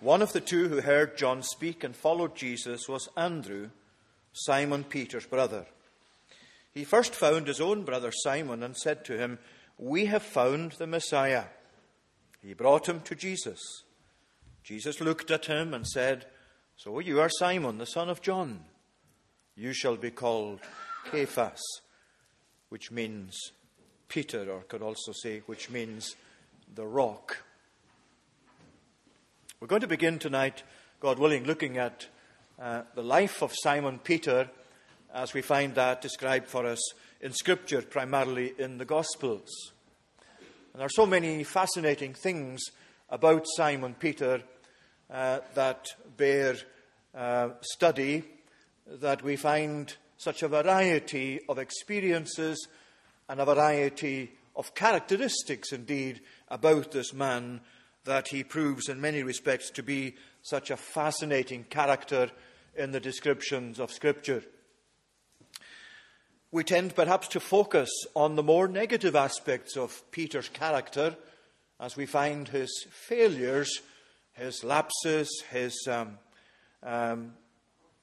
One of the two who heard John speak and followed Jesus was Andrew, Simon Peter's brother. He first found his own brother Simon and said to him, We have found the Messiah. He brought him to Jesus. Jesus looked at him and said, So you are Simon, the son of John. You shall be called Cephas, which means Peter, or could also say, which means the rock. We're going to begin tonight, God willing, looking at uh, the life of Simon Peter as we find that described for us in Scripture, primarily in the Gospels. And there are so many fascinating things about Simon Peter uh, that bear uh, study that we find such a variety of experiences and a variety of characteristics, indeed, about this man that he proves in many respects to be such a fascinating character in the descriptions of Scripture. We tend perhaps to focus on the more negative aspects of Peter's character as we find his failures, his lapses, his um, um,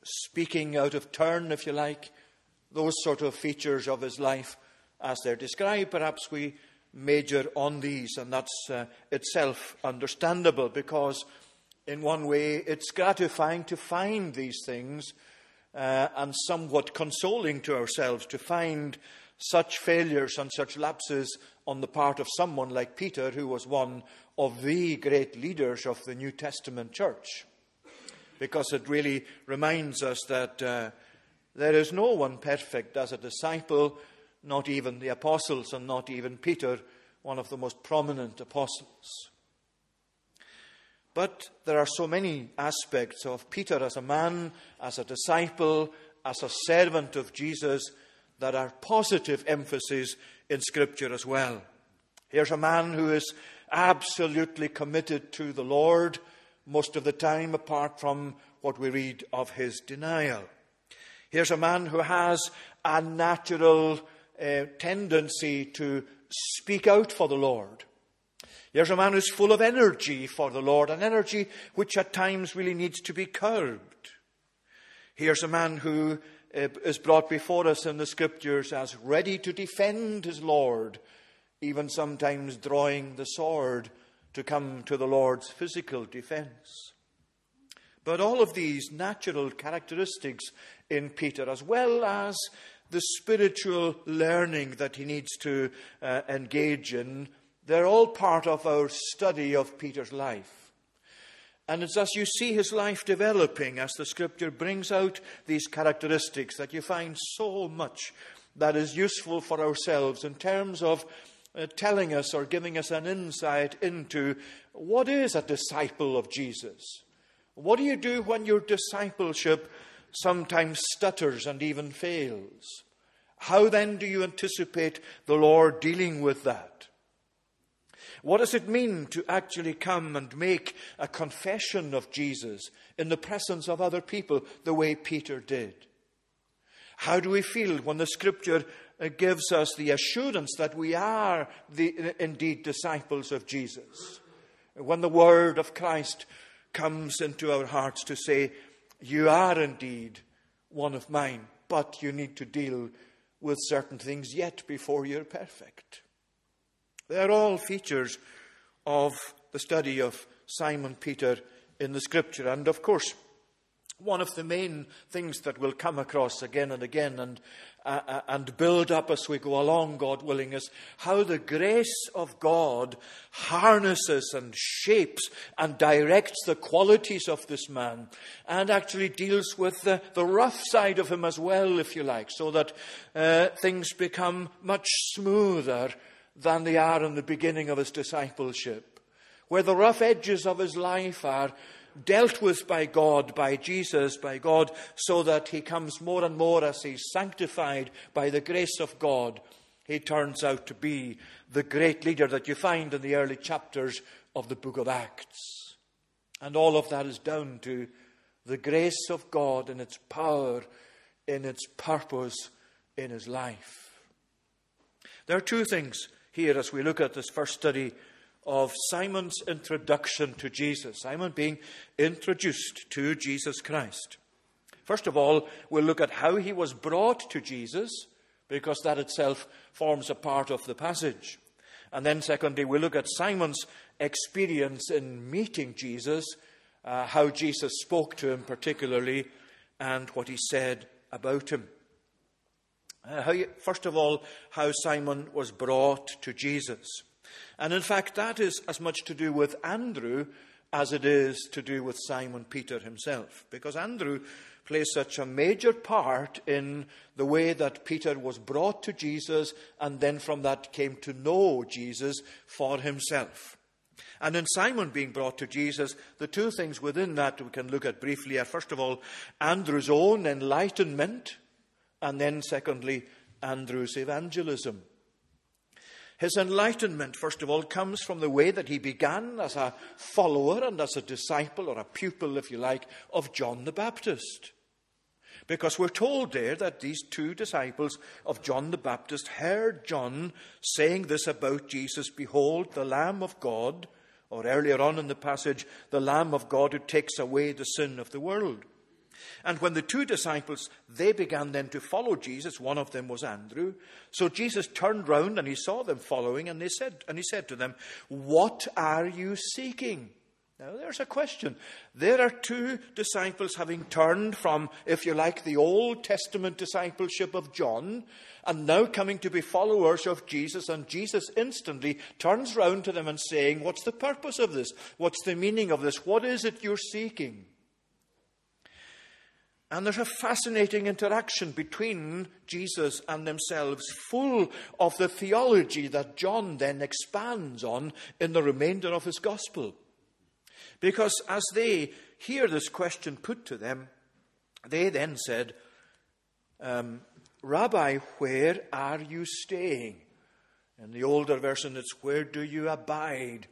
speaking out of turn, if you like, those sort of features of his life as they're described. Perhaps we major on these, and that's uh, itself understandable because, in one way, it's gratifying to find these things uh, and somewhat consoling to ourselves to find such failures and such lapses on the part of someone like Peter, who was one of the great leaders of the New Testament church. Because it really reminds us that uh, there is no one perfect as a disciple not even the apostles and not even Peter, one of the most prominent apostles. But there are so many aspects of Peter as a man, as a disciple, as a servant of Jesus that are positive emphases in Scripture as well. Here's a man who is absolutely committed to the Lord most of the time, apart from what we read of his denial. Here's a man who has a natural uh, tendency to speak out for the Lord. Here's a man who's full of energy for the Lord, an energy which at times really needs to be curbed. Here's a man who uh, is brought before us in the scriptures as ready to defend his Lord, even sometimes drawing the sword to come to the Lord's physical defense. But all of these natural characteristics in Peter, as well as the spiritual learning that he needs to uh, engage in, they're all part of our study of Peter's life. And it's as you see his life developing, as the scripture brings out these characteristics, that you find so much that is useful for ourselves in terms of uh, telling us or giving us an insight into what is a disciple of Jesus. What do you do when your discipleship sometimes stutters and even fails. How then do you anticipate the Lord dealing with that? What does it mean to actually come and make a confession of Jesus in the presence of other people the way Peter did? How do we feel when the scripture uh, gives us the assurance that we are the, indeed disciples of Jesus? When the word of Christ comes into our hearts to say, you are indeed one of mine, but you need to deal with certain things yet before you're perfect. They're all features of the study of Simon Peter in the scripture. And of course, one of the main things that we'll come across again and again and, uh, uh, and build up as we go along, God willing, is how the grace of God harnesses and shapes and directs the qualities of this man and actually deals with the, the rough side of him as well, if you like, so that uh, things become much smoother than they are in the beginning of his discipleship. Where the rough edges of his life are dealt with by God, by Jesus, by God, so that he comes more and more as he's sanctified by the grace of God. He turns out to be the great leader that you find in the early chapters of the book of Acts. And all of that is down to the grace of God and its power, in its purpose in his life. There are two things here as we look at this first study of Simon's introduction to Jesus, Simon being introduced to Jesus Christ. First of all, we'll look at how he was brought to Jesus, because that itself forms a part of the passage. And then, secondly, we'll look at Simon's experience in meeting Jesus, uh, how Jesus spoke to him particularly, and what he said about him. Uh, how, first of all, how Simon was brought to Jesus. And in fact, that is as much to do with Andrew as it is to do with Simon Peter himself, because Andrew plays such a major part in the way that Peter was brought to Jesus and then from that came to know Jesus for himself. And in Simon being brought to Jesus, the two things within that we can look at briefly are first of all, Andrew's own enlightenment, and then secondly, Andrew's evangelism. His enlightenment, first of all, comes from the way that he began as a follower and as a disciple, or a pupil, if you like, of John the Baptist. Because we're told there that these two disciples of John the Baptist heard John saying this about Jesus Behold, the Lamb of God, or earlier on in the passage, the Lamb of God who takes away the sin of the world. And when the two disciples, they began then to follow Jesus, one of them was Andrew. So Jesus turned round and he saw them following and, they said, and he said to them, What are you seeking? Now, there's a question. There are two disciples having turned from, if you like, the Old Testament discipleship of John, and now coming to be followers of Jesus. And Jesus instantly turns round to them and saying, What's the purpose of this? What's the meaning of this? What is it you're seeking? And there's a fascinating interaction between Jesus and themselves, full of the theology that John then expands on in the remainder of his gospel. Because as they hear this question put to them, they then said, um, Rabbi, where are you staying? In the older version, it's where do you abide?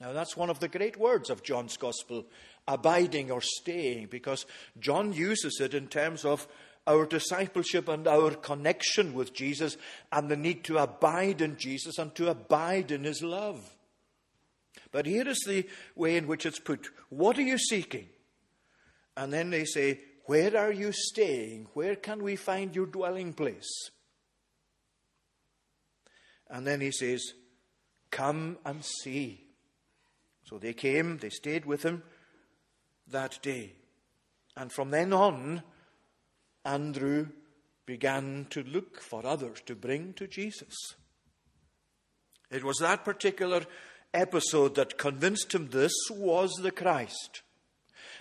Now, that's one of the great words of John's Gospel abiding or staying, because John uses it in terms of our discipleship and our connection with Jesus and the need to abide in Jesus and to abide in his love. But here is the way in which it's put What are you seeking? And then they say, Where are you staying? Where can we find your dwelling place? And then he says, Come and see. So they came, they stayed with him, that day. And from then on, Andrew began to look for others to bring to Jesus. It was that particular episode that convinced him this was the Christ.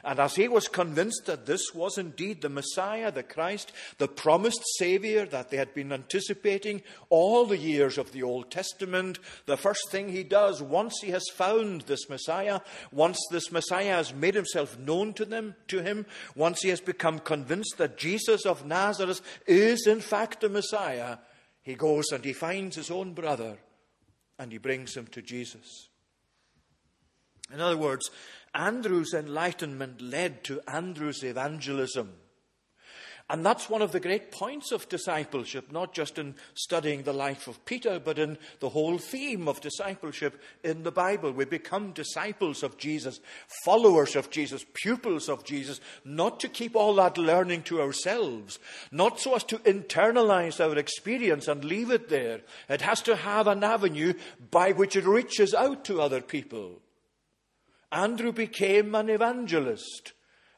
And as he was convinced that this was indeed the Messiah, the Christ, the promised Savior that they had been anticipating all the years of the Old Testament, the first thing he does, once he has found this Messiah, once this Messiah has made himself known to them, to him, once he has become convinced that Jesus of Nazareth is in fact the Messiah, he goes and he finds his own brother and he brings him to Jesus. In other words, Andrew's enlightenment led to Andrew's evangelism. And that's one of the great points of discipleship, not just in studying the life of Peter, but in the whole theme of discipleship in the Bible. We become disciples of Jesus, followers of Jesus, pupils of Jesus, not to keep all that learning to ourselves, not so as to internalize our experience and leave it there. It has to have an avenue by which it reaches out to other people. Andrew became an evangelist,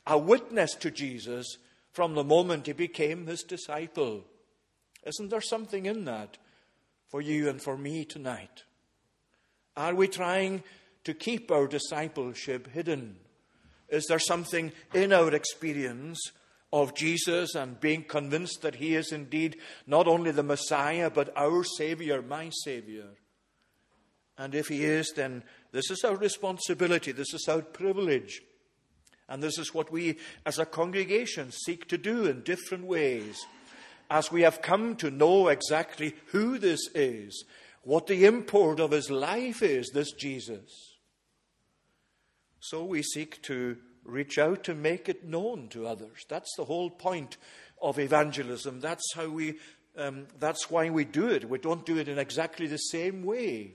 a witness to Jesus from the moment he became his disciple. Isn't there something in that for you and for me tonight? Are we trying to keep our discipleship hidden? Is there something in our experience of Jesus and being convinced that he is indeed not only the Messiah, but our Savior, my Savior? And if he is, then this is our responsibility, this is our privilege. And this is what we as a congregation seek to do in different ways. As we have come to know exactly who this is, what the import of his life is, this Jesus. So we seek to reach out to make it known to others. That's the whole point of evangelism. That's how we, um, that's why we do it. We don't do it in exactly the same way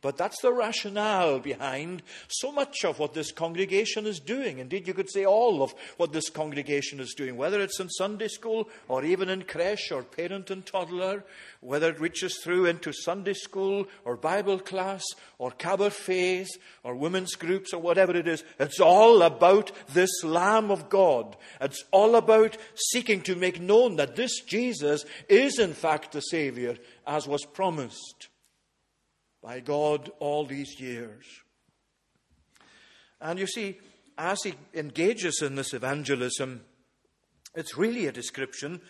But that's the rationale behind so much of what this congregation is doing. Indeed, you could say all of what this congregation is doing, whether it's in Sunday school or even in creche or parent and toddler, whether it reaches through into Sunday school or Bible class or cabaret or women's groups or whatever it is. It's all about this Lamb of God. It's all about seeking to make known that this Jesus is in fact the Savior as was promised by God all these years. And you see, as he engages in this evangelism, it's really a description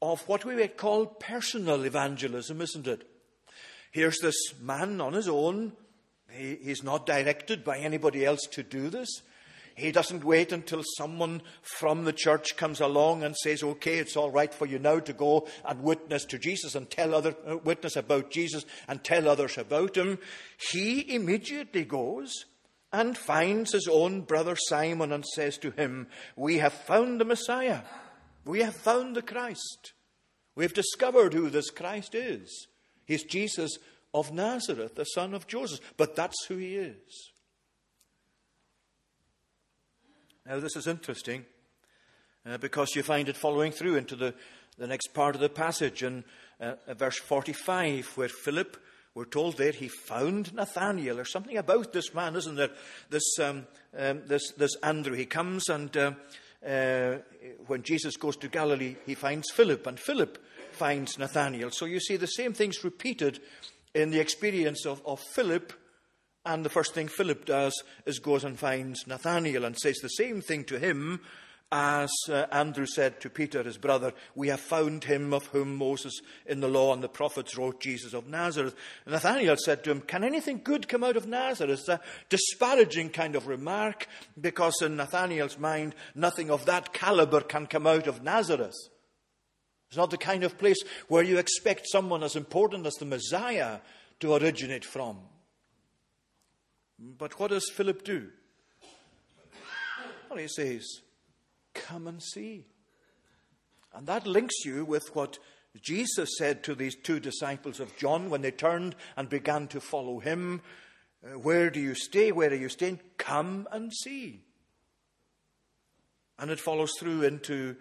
of what we would call personal evangelism, isn't it? Here's this man on his own. He, he's not directed by anybody else to do this. He doesn't wait until someone from the church comes along and says, okay, it's all right for you now to go and witness to Jesus and tell other, uh, witness about Jesus and tell others about him. He immediately goes and finds his own brother Simon and says to him, we have found the Messiah. We have found the Christ. We have discovered who this Christ is. He's Jesus of Nazareth, the son of Joseph. But that's who he is. Now, this is interesting uh, because you find it following through into the, the next part of the passage in uh, verse 45, where Philip, we're told there, he found Nathanael. There's something about this man, isn't there? This, um, um, this, this Andrew. He comes and uh, uh, when Jesus goes to Galilee, he finds Philip, and Philip finds Nathanael. So you see the same things repeated in the experience of, of Philip and the first thing Philip does is goes and finds Nathanael and says the same thing to him as uh, Andrew said to Peter, his brother, We have found him of whom Moses in the law and the prophets wrote, Jesus of Nazareth. Nathanael said to him, Can anything good come out of Nazareth? It's a disparaging kind of remark because in Nathanael's mind, nothing of that caliber can come out of Nazareth. It's not the kind of place where you expect someone as important as the Messiah to originate from. But what does Philip do? Well, he says, Come and see. And that links you with what Jesus said to these two disciples of John when they turned and began to follow him. Uh, where do you stay? Where are you staying? Come and see. And it follows through into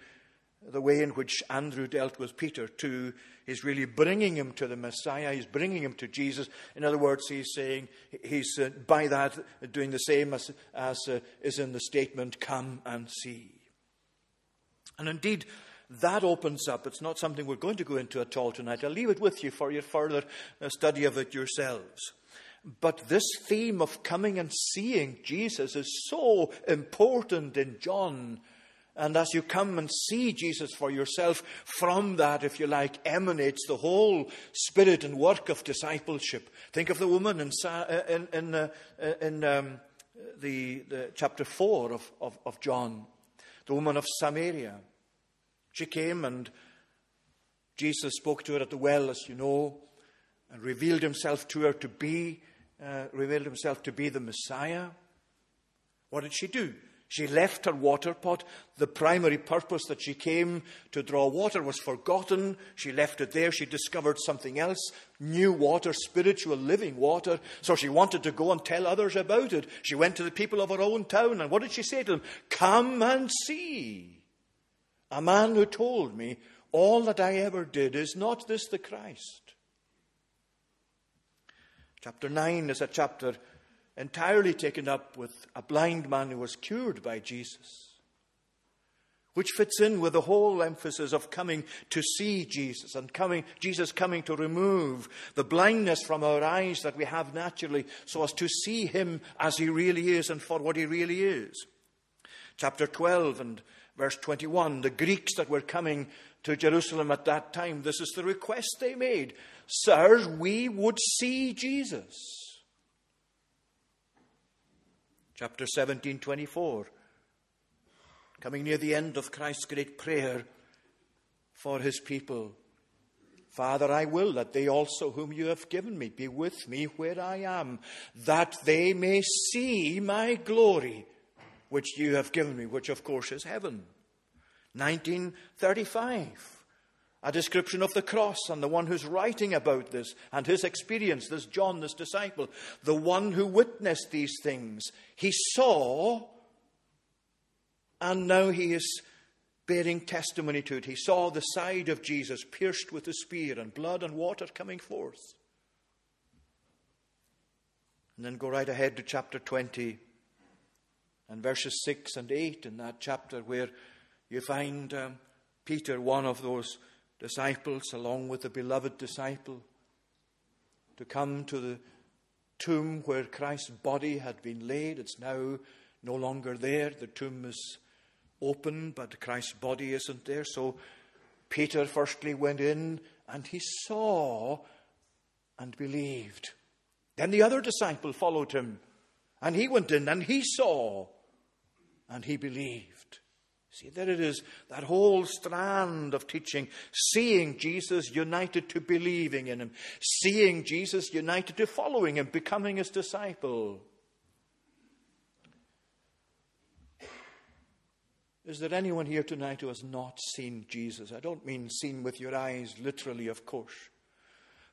the way in which Andrew dealt with Peter, to is really bringing him to the Messiah. He's bringing him to Jesus. In other words, he's saying, he's uh, by that doing the same as, as uh, is in the statement, come and see. And indeed, that opens up. It's not something we're going to go into at all tonight. I'll leave it with you for your further uh, study of it yourselves. But this theme of coming and seeing Jesus is so important in John and as you come and see Jesus for yourself, from that, if you like, emanates the whole spirit and work of discipleship. Think of the woman in, uh, in, in, uh, uh, in um, the, the, chapter 4 of, of, of John, the woman of Samaria. She came and Jesus spoke to her at the well, as you know, and revealed himself to her to be, uh, revealed himself to be the Messiah. What did she do? She left her water pot. The primary purpose that she came to draw water was forgotten. She left it there. She discovered something else new water, spiritual living water. So she wanted to go and tell others about it. She went to the people of her own town. And what did she say to them? Come and see. A man who told me, All that I ever did, is not this the Christ? Chapter 9 is a chapter entirely taken up with a blind man who was cured by Jesus, which fits in with the whole emphasis of coming to see Jesus and coming, Jesus coming to remove the blindness from our eyes that we have naturally so as to see him as he really is and for what he really is. Chapter 12 and verse 21, the Greeks that were coming to Jerusalem at that time, this is the request they made. Sirs, we would see Jesus. Chapter 17, 24. Coming near the end of Christ's great prayer for his people. Father, I will that they also, whom you have given me, be with me where I am, that they may see my glory, which you have given me, which of course is heaven. 1935. A description of the cross and the one who's writing about this and his experience, this John, this disciple, the one who witnessed these things. He saw, and now he is bearing testimony to it. He saw the side of Jesus pierced with a spear and blood and water coming forth. And then go right ahead to chapter 20 and verses 6 and 8 in that chapter where you find um, Peter, one of those disciples, along with the beloved disciple, to come to the tomb where Christ's body had been laid. It's now no longer there. The tomb is open, but Christ's body isn't there. So Peter firstly went in and he saw and believed. Then the other disciple followed him, and he went in and he saw and he believed. See, there it is, that whole strand of teaching, seeing Jesus united to believing in him, seeing Jesus united to following him, becoming his disciple. Is there anyone here tonight who has not seen Jesus? I don't mean seen with your eyes, literally, of course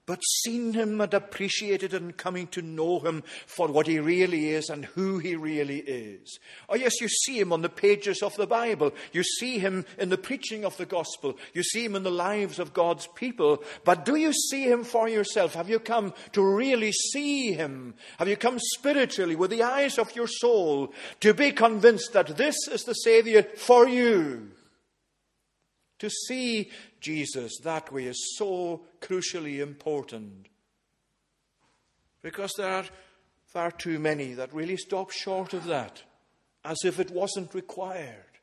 but seen him and appreciated and coming to know him for what he really is and who he really is. Oh, yes, you see him on the pages of the Bible. You see him in the preaching of the gospel. You see him in the lives of God's people. But do you see him for yourself? Have you come to really see him? Have you come spiritually with the eyes of your soul to be convinced that this is the Savior for you? To see Jesus that way is so crucially important. Because there are far too many that really stop short of that, as if it wasn't required,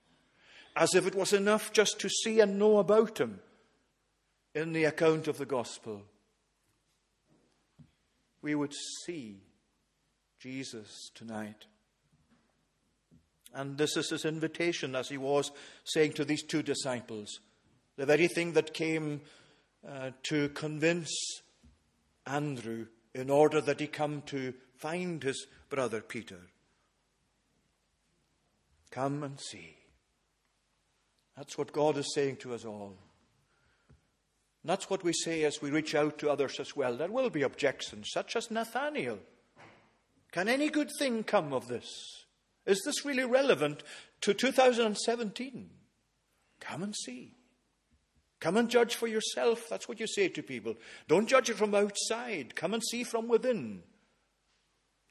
as if it was enough just to see and know about Him in the account of the gospel. We would see Jesus tonight. And this is his invitation, as he was saying to these two disciples the very thing that came uh, to convince Andrew in order that he come to find his brother Peter. Come and see. That's what God is saying to us all. And that's what we say as we reach out to others as well. There will be objections, such as Nathaniel. Can any good thing come of this? Is this really relevant to 2017? Come and see. Come and judge for yourself. That's what you say to people. Don't judge it from outside. Come and see from within.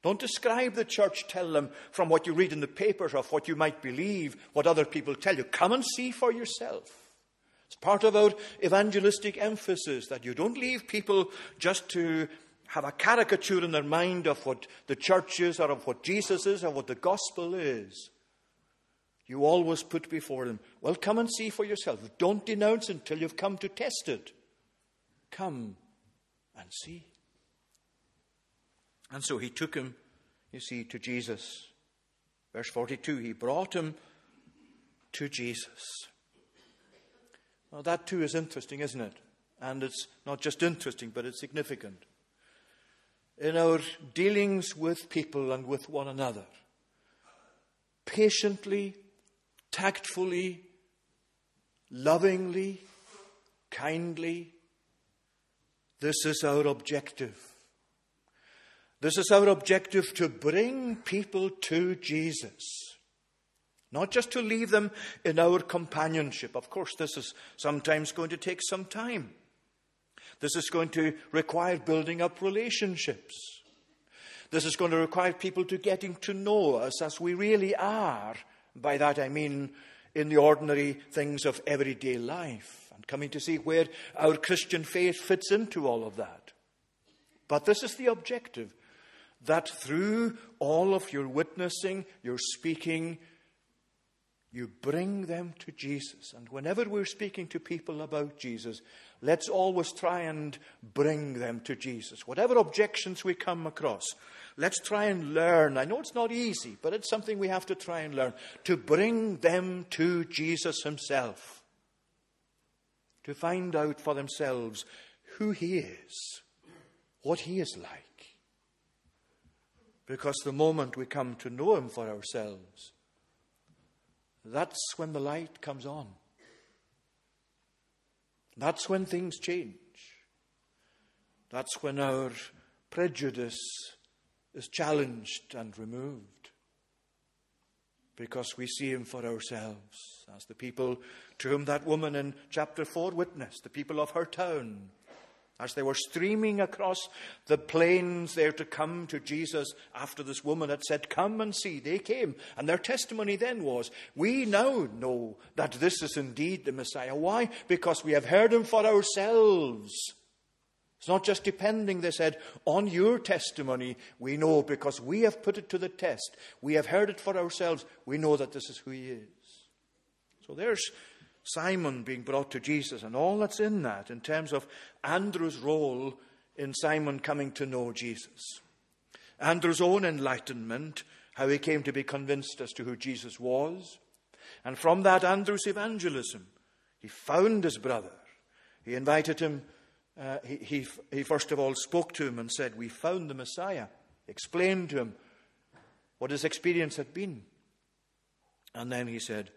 Don't describe the church, tell them from what you read in the papers of what you might believe, what other people tell you. Come and see for yourself. It's part of our evangelistic emphasis that you don't leave people just to have a caricature in their mind of what the church is or of what Jesus is or what the gospel is you always put before them, well, come and see for yourself. Don't denounce until you've come to test it. Come and see. And so he took him, you see, to Jesus. Verse 42 he brought him to Jesus. Well, that too is interesting, isn't it? And it's not just interesting, but it's significant. In our dealings with people and with one another, patiently tactfully, lovingly, kindly. This is our objective. This is our objective to bring people to Jesus. Not just to leave them in our companionship. Of course, this is sometimes going to take some time. This is going to require building up relationships. This is going to require people to getting to know us as we really are by that I mean in the ordinary things of everyday life and coming to see where our Christian faith fits into all of that. But this is the objective that through all of your witnessing, your speaking, you bring them to Jesus. And whenever we're speaking to people about Jesus, let's always try and bring them to Jesus. Whatever objections we come across, let's try and learn. I know it's not easy, but it's something we have to try and learn to bring them to Jesus Himself, to find out for themselves who He is, what He is like. Because the moment we come to know Him for ourselves, that's when the light comes on. That's when things change. That's when our prejudice is challenged and removed. Because we see Him for ourselves, as the people to whom that woman in chapter 4 witnessed, the people of her town as they were streaming across the plains there to come to Jesus after this woman had said, Come and see, they came. And their testimony then was, We now know that this is indeed the Messiah. Why? Because we have heard him for ourselves. It's not just depending, they said, on your testimony. We know because we have put it to the test. We have heard it for ourselves. We know that this is who he is. So there's Simon being brought to Jesus and all that's in that in terms of Andrew's role in Simon coming to know Jesus. Andrew's own enlightenment, how he came to be convinced as to who Jesus was. And from that, Andrew's evangelism. He found his brother. He invited him, uh, he, he, he first of all spoke to him and said, We found the Messiah. Explained to him what his experience had been. And then he said,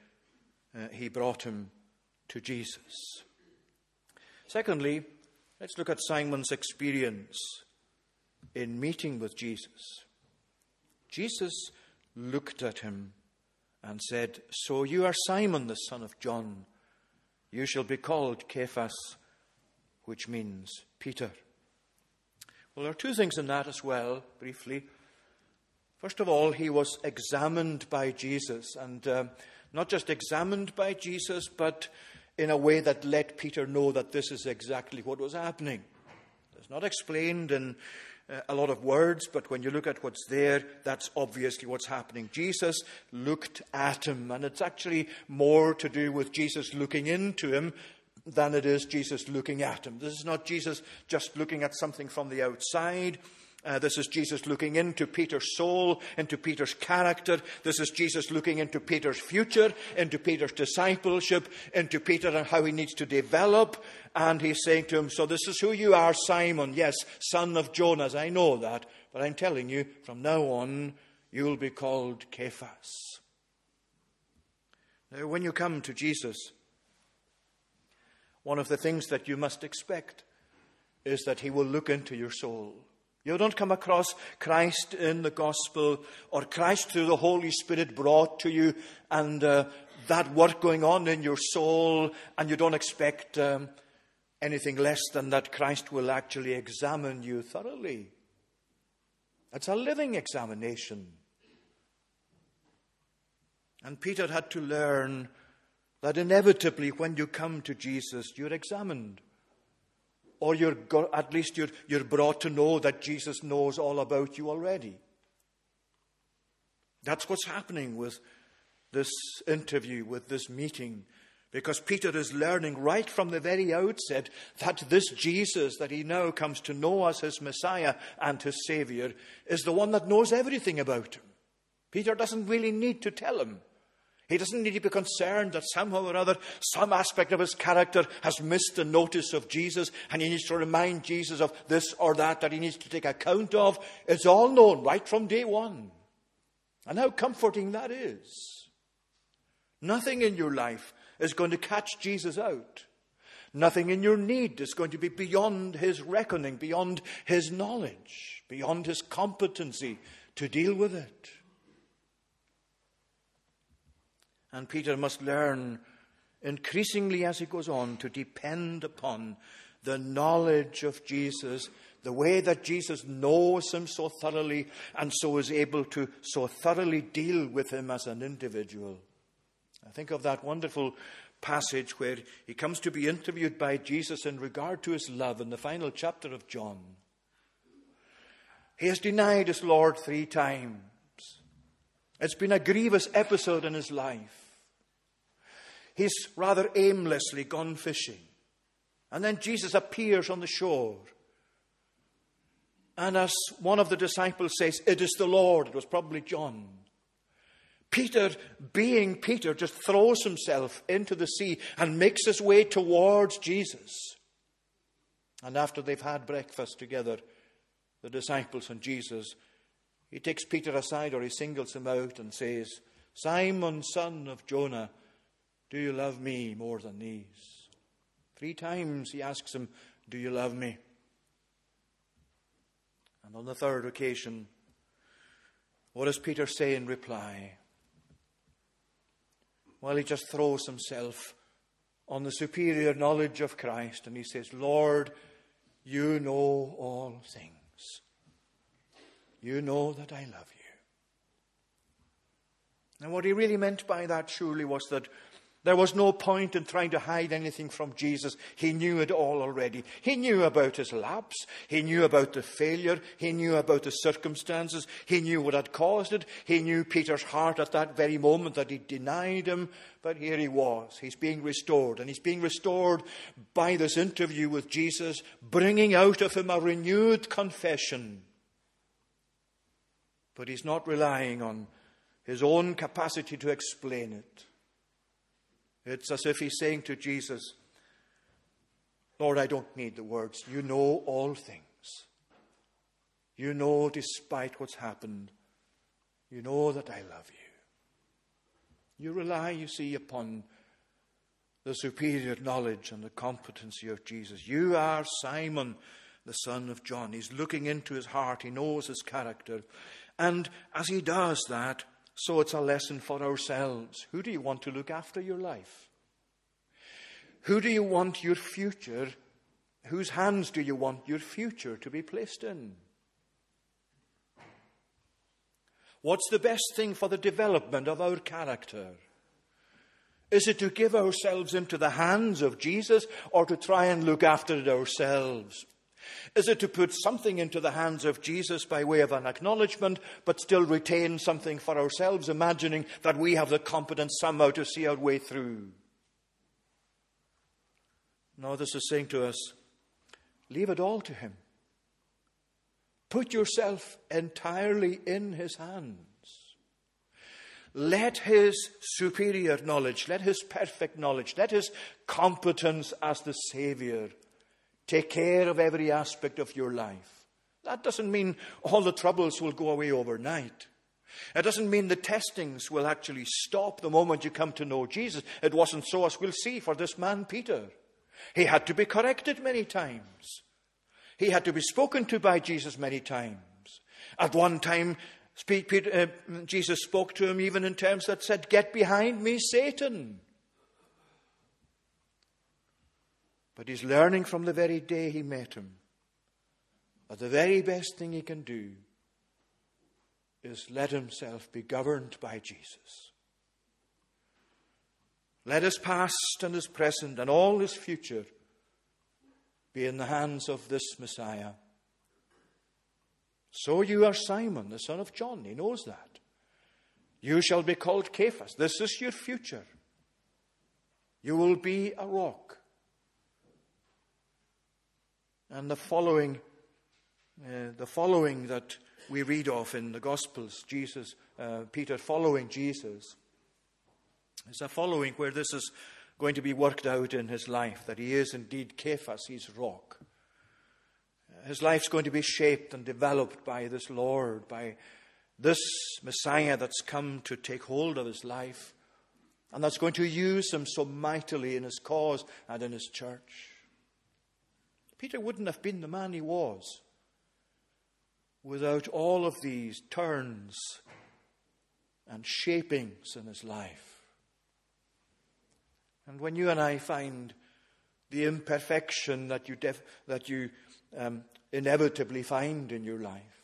uh, he brought him to Jesus. Secondly, let's look at Simon's experience in meeting with Jesus. Jesus looked at him and said, So you are Simon, the son of John. You shall be called Cephas, which means Peter. Well, there are two things in that as well, briefly. First of all, he was examined by Jesus, and uh, not just examined by Jesus, but in a way that let Peter know that this is exactly what was happening. It's not explained in uh, a lot of words, but when you look at what's there, that's obviously what's happening. Jesus looked at him, and it's actually more to do with Jesus looking into him than it is Jesus looking at him. This is not Jesus just looking at something from the outside. Uh, this is Jesus looking into Peter's soul, into Peter's character. This is Jesus looking into Peter's future, into Peter's discipleship, into Peter and how he needs to develop. And he's saying to him, So this is who you are, Simon. Yes, son of Jonas. I know that. But I'm telling you, from now on, you'll be called Cephas. Now, when you come to Jesus, one of the things that you must expect is that he will look into your soul. You don't come across Christ in the gospel or Christ through the Holy Spirit brought to you and uh, that work going on in your soul, and you don't expect um, anything less than that Christ will actually examine you thoroughly. It's a living examination. And Peter had to learn that inevitably, when you come to Jesus, you're examined or you're, at least you're, you're brought to know that Jesus knows all about you already. That's what's happening with this interview, with this meeting, because Peter is learning right from the very outset that this Jesus that he now comes to know as his Messiah and his Savior is the one that knows everything about him. Peter doesn't really need to tell him. He doesn't need to be concerned that somehow or other some aspect of his character has missed the notice of Jesus and he needs to remind Jesus of this or that that he needs to take account of. It's all known right from day one. And how comforting that is. Nothing in your life is going to catch Jesus out. Nothing in your need is going to be beyond his reckoning, beyond his knowledge, beyond his competency to deal with it. And Peter must learn increasingly as he goes on to depend upon the knowledge of Jesus, the way that Jesus knows him so thoroughly and so is able to so thoroughly deal with him as an individual. I think of that wonderful passage where he comes to be interviewed by Jesus in regard to his love in the final chapter of John. He has denied his Lord three times. It's been a grievous episode in his life. He's rather aimlessly gone fishing. And then Jesus appears on the shore. And as one of the disciples says, It is the Lord. It was probably John. Peter, being Peter, just throws himself into the sea and makes his way towards Jesus. And after they've had breakfast together, the disciples and Jesus, he takes Peter aside or he singles him out and says, Simon, son of Jonah, do you love me more than these? Three times he asks him, Do you love me? And on the third occasion, what does Peter say in reply? Well, he just throws himself on the superior knowledge of Christ and he says, Lord, you know all things. You know that I love you. And what he really meant by that surely was that there was no point in trying to hide anything from Jesus. He knew it all already. He knew about his lapse. He knew about the failure. He knew about the circumstances. He knew what had caused it. He knew Peter's heart at that very moment that he denied him. But here he was. He's being restored. And he's being restored by this interview with Jesus, bringing out of him a renewed confession. But he's not relying on his own capacity to explain it. It's as if he's saying to Jesus, Lord, I don't need the words. You know all things. You know, despite what's happened, you know that I love you. You rely, you see, upon the superior knowledge and the competency of Jesus. You are Simon, the son of John. He's looking into his heart, he knows his character. And as he does that, so it's a lesson for ourselves. Who do you want to look after your life? Who do you want your future? Whose hands do you want your future to be placed in? What's the best thing for the development of our character? Is it to give ourselves into the hands of Jesus or to try and look after it ourselves? Is it to put something into the hands of Jesus by way of an acknowledgement, but still retain something for ourselves, imagining that we have the competence somehow to see our way through? No, this is saying to us leave it all to Him. Put yourself entirely in His hands. Let His superior knowledge, let His perfect knowledge, let His competence as the Saviour Take care of every aspect of your life. That doesn't mean all the troubles will go away overnight. It doesn't mean the testings will actually stop the moment you come to know Jesus. It wasn't so, as we'll see, for this man, Peter. He had to be corrected many times. He had to be spoken to by Jesus many times. At one time, uh, Jesus spoke to him even in terms that said, Get behind me, Satan. But he's learning from the very day he met him that the very best thing he can do is let himself be governed by Jesus. Let his past and his present and all his future be in the hands of this Messiah. So you are Simon, the son of John. He knows that. You shall be called Cephas. This is your future. You will be a rock. And the following, uh, the following that we read of in the Gospels, Jesus, uh, Peter following Jesus, is a following where this is going to be worked out in his life, that he is indeed Cephas, he's rock. His life's going to be shaped and developed by this Lord, by this Messiah that's come to take hold of his life, and that's going to use him so mightily in his cause and in his church. Peter wouldn't have been the man he was without all of these turns and shapings in his life. And when you and I find the imperfection that you, def- that you um, inevitably find in your life,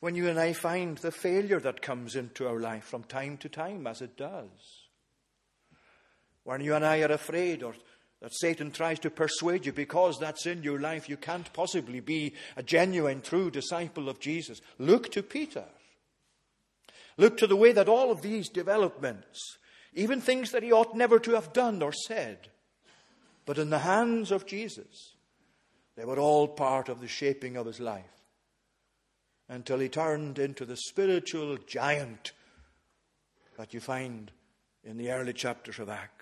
when you and I find the failure that comes into our life from time to time, as it does, when you and I are afraid or that Satan tries to persuade you because that's in your life, you can't possibly be a genuine, true disciple of Jesus. Look to Peter. Look to the way that all of these developments, even things that he ought never to have done or said, but in the hands of Jesus, they were all part of the shaping of his life until he turned into the spiritual giant that you find in the early chapters of Acts.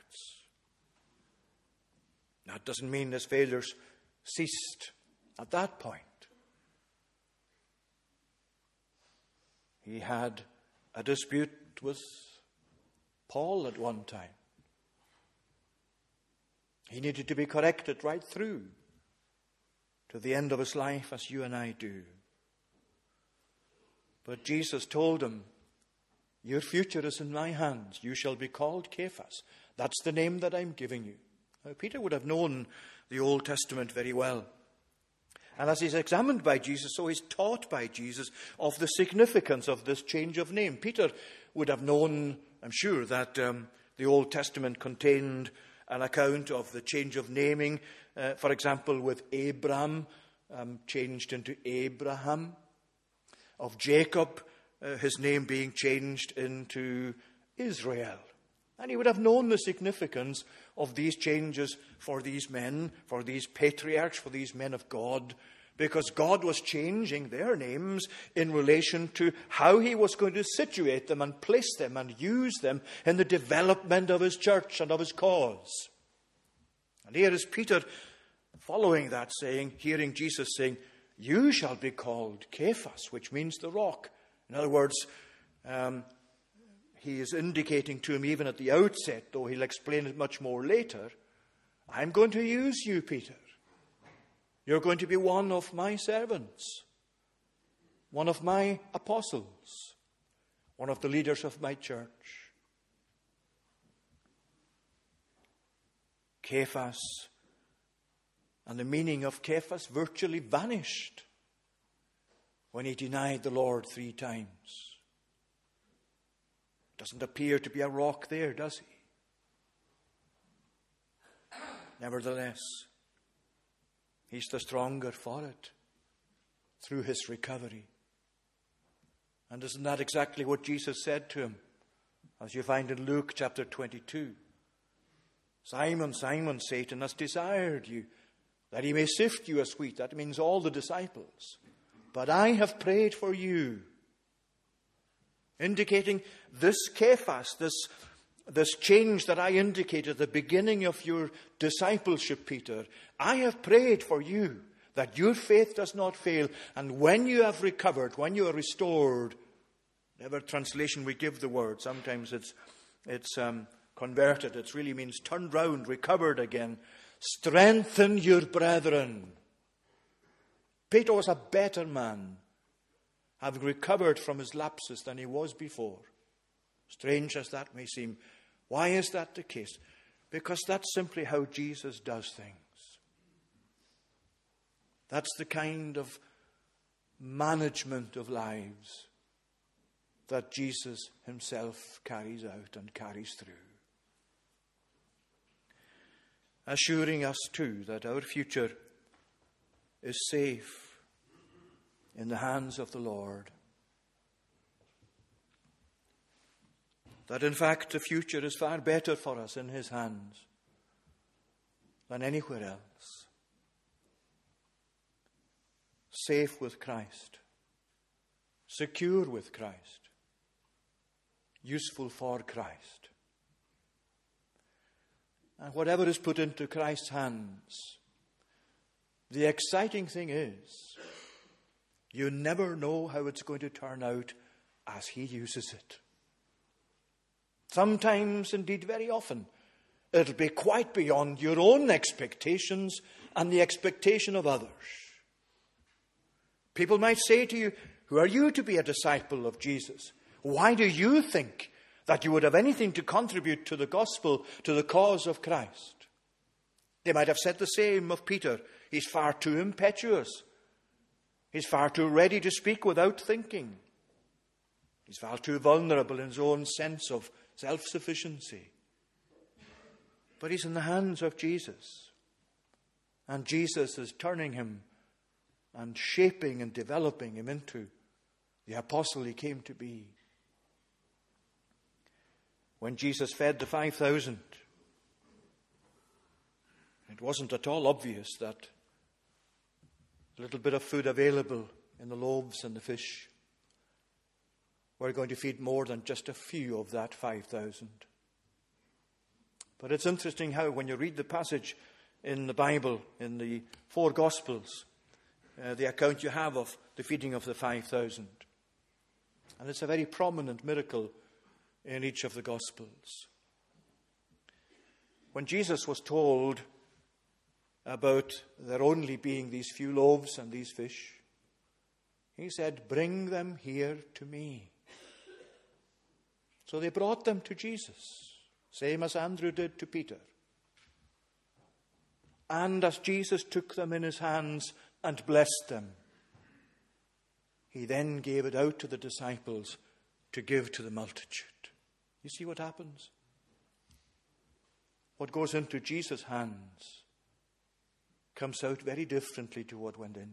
That doesn't mean his failures ceased at that point. He had a dispute with Paul at one time. He needed to be corrected right through to the end of his life, as you and I do. But Jesus told him, Your future is in my hands. You shall be called Cephas. That's the name that I'm giving you. Now, Peter would have known the Old Testament very well. And as he's examined by Jesus, so he's taught by Jesus of the significance of this change of name. Peter would have known, I'm sure, that um, the Old Testament contained an account of the change of naming, uh, for example, with Abram um, changed into Abraham, of Jacob, uh, his name being changed into Israel. And he would have known the significance of these changes for these men, for these patriarchs, for these men of God, because God was changing their names in relation to how He was going to situate them and place them and use them in the development of His church and of His cause. And here is Peter following that saying, hearing Jesus saying, You shall be called Cephas, which means the rock. In other words, um, he is indicating to him even at the outset, though he'll explain it much more later, I'm going to use you, Peter. You're going to be one of my servants, one of my apostles, one of the leaders of my church. Cephas and the meaning of Cephas virtually vanished when he denied the Lord three times. Doesn't appear to be a rock there, does he? Nevertheless, he's the stronger for it through his recovery. And isn't that exactly what Jesus said to him? As you find in Luke chapter 22. Simon, Simon, Satan has desired you that he may sift you as wheat. That means all the disciples. But I have prayed for you indicating this Cephas, this, this change that I indicated at the beginning of your discipleship, Peter. I have prayed for you that your faith does not fail, and when you have recovered, when you are restored, whatever translation we give the word, sometimes it's, it's um, converted, it really means turned round, recovered again. Strengthen your brethren. Peter was a better man having recovered from his lapses than he was before. Strange as that may seem. Why is that the case? Because that's simply how Jesus does things. That's the kind of management of lives that Jesus himself carries out and carries through. Assuring us, too, that our future is safe in the hands of the Lord. That in fact the future is far better for us in His hands than anywhere else. Safe with Christ, secure with Christ, useful for Christ. And whatever is put into Christ's hands, the exciting thing is you never know how it's going to turn out as He uses it. Sometimes, indeed, very often, it'll be quite beyond your own expectations and the expectation of others. People might say to you, Who are you to be a disciple of Jesus? Why do you think that you would have anything to contribute to the gospel, to the cause of Christ? They might have said the same of Peter. He's far too impetuous. He's far too ready to speak without thinking. He's far too vulnerable in his own sense of self sufficiency. But he's in the hands of Jesus. And Jesus is turning him and shaping and developing him into the apostle he came to be. When Jesus fed the 5,000, it wasn't at all obvious that a little bit of food available in the loaves and the fish. We're going to feed more than just a few of that 5,000. But it's interesting how, when you read the passage in the Bible, in the four Gospels, uh, the account you have of the feeding of the 5,000. And it's a very prominent miracle in each of the Gospels. When Jesus was told about there only being these few loaves and these fish. He said, Bring them here to me. So they brought them to Jesus, same as Andrew did to Peter. And as Jesus took them in his hands and blessed them, he then gave it out to the disciples to give to the multitude. You see what happens? What goes into Jesus' hands comes out very differently to what went in.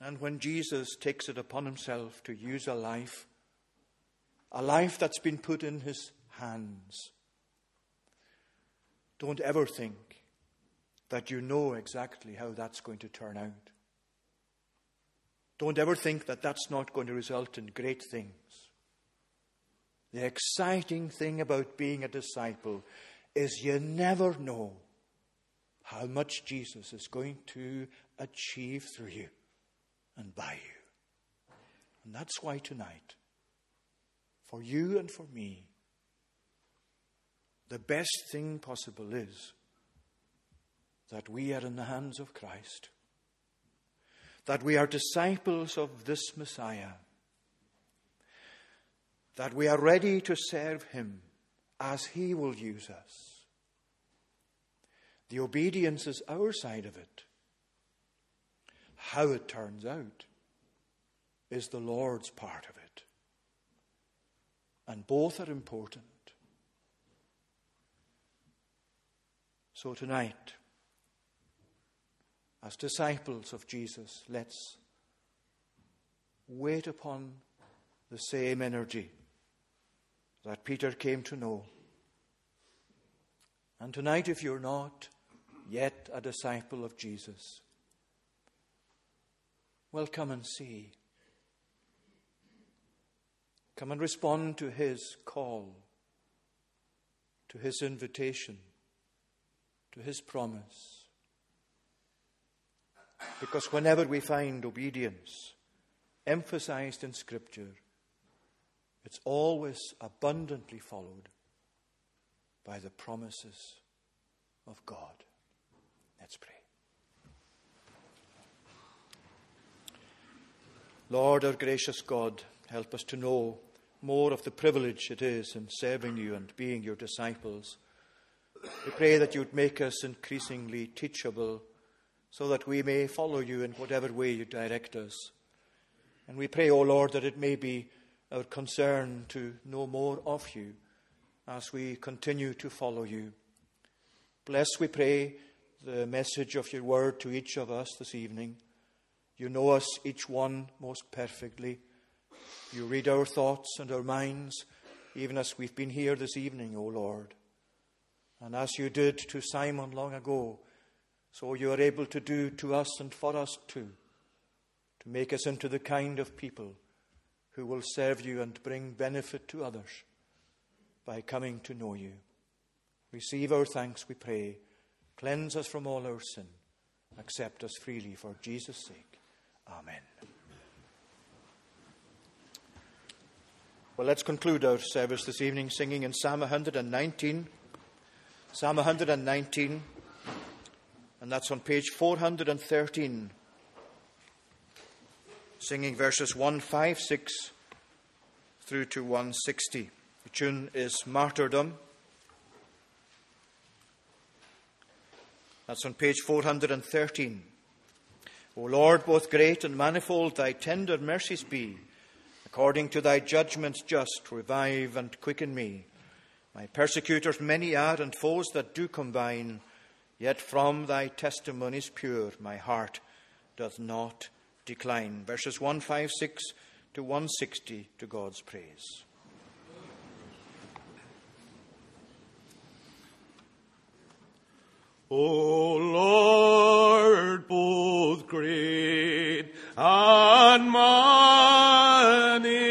And when Jesus takes it upon himself to use a life, a life that's been put in his hands, don't ever think that you know exactly how that's going to turn out. Don't ever think that that's not going to result in great things. The exciting thing about being a disciple is you never know how much Jesus is going to achieve through you and by you. And that's why tonight, for you and for me, the best thing possible is that we are in the hands of Christ, that we are disciples of this Messiah, that we are ready to serve Him as He will use us. The obedience is our side of it. How it turns out is the Lord's part of it. And both are important. So tonight, as disciples of Jesus, let's wait upon the same energy that Peter came to know. And tonight, if you're not yet a disciple of Jesus, well, come and see. Come and respond to his call, to his invitation to his promise. Because whenever we find obedience emphasized in Scripture, it's always abundantly followed by the promises of God. Let's pray. Lord, our gracious God, help us to know more of the privilege it is in serving you and being your disciples. We pray that you would make us increasingly teachable so that we may follow you in whatever way you direct us. And we pray, O oh Lord, that it may be our concern to know more of you as we continue to follow you. Bless, we pray, the message of your word to each of us this evening. You know us, each one, most perfectly. You read our thoughts and our minds, even as we've been here this evening, O Lord. And as you did to Simon long ago, so you are able to do to us and for us too, to make us into the kind of people who will serve you and bring benefit to others by coming to know you. Receive our thanks, we pray. Cleanse us from all our sin. Accept us freely for Jesus' sake. Amen. Well, let's conclude our service this evening singing in Psalm 119. Psalm 119, and that's on page 413, singing verses 156 through to 160. The tune is Martyrdom. That's on page 413. O Lord, both great and manifold, thy tender mercies be. According to thy judgments just, revive and quicken me. My persecutors many are, and foes that do combine. Yet from thy testimonies pure my heart doth not decline. Verses 156 to 160 to God's praise. O Lord, both great and manifold,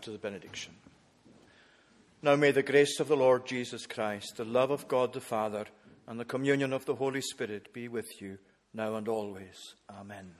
after the benediction. Now may the grace of the Lord Jesus Christ, the love of God the Father, and the communion of the Holy Spirit be with you now and always. Amen.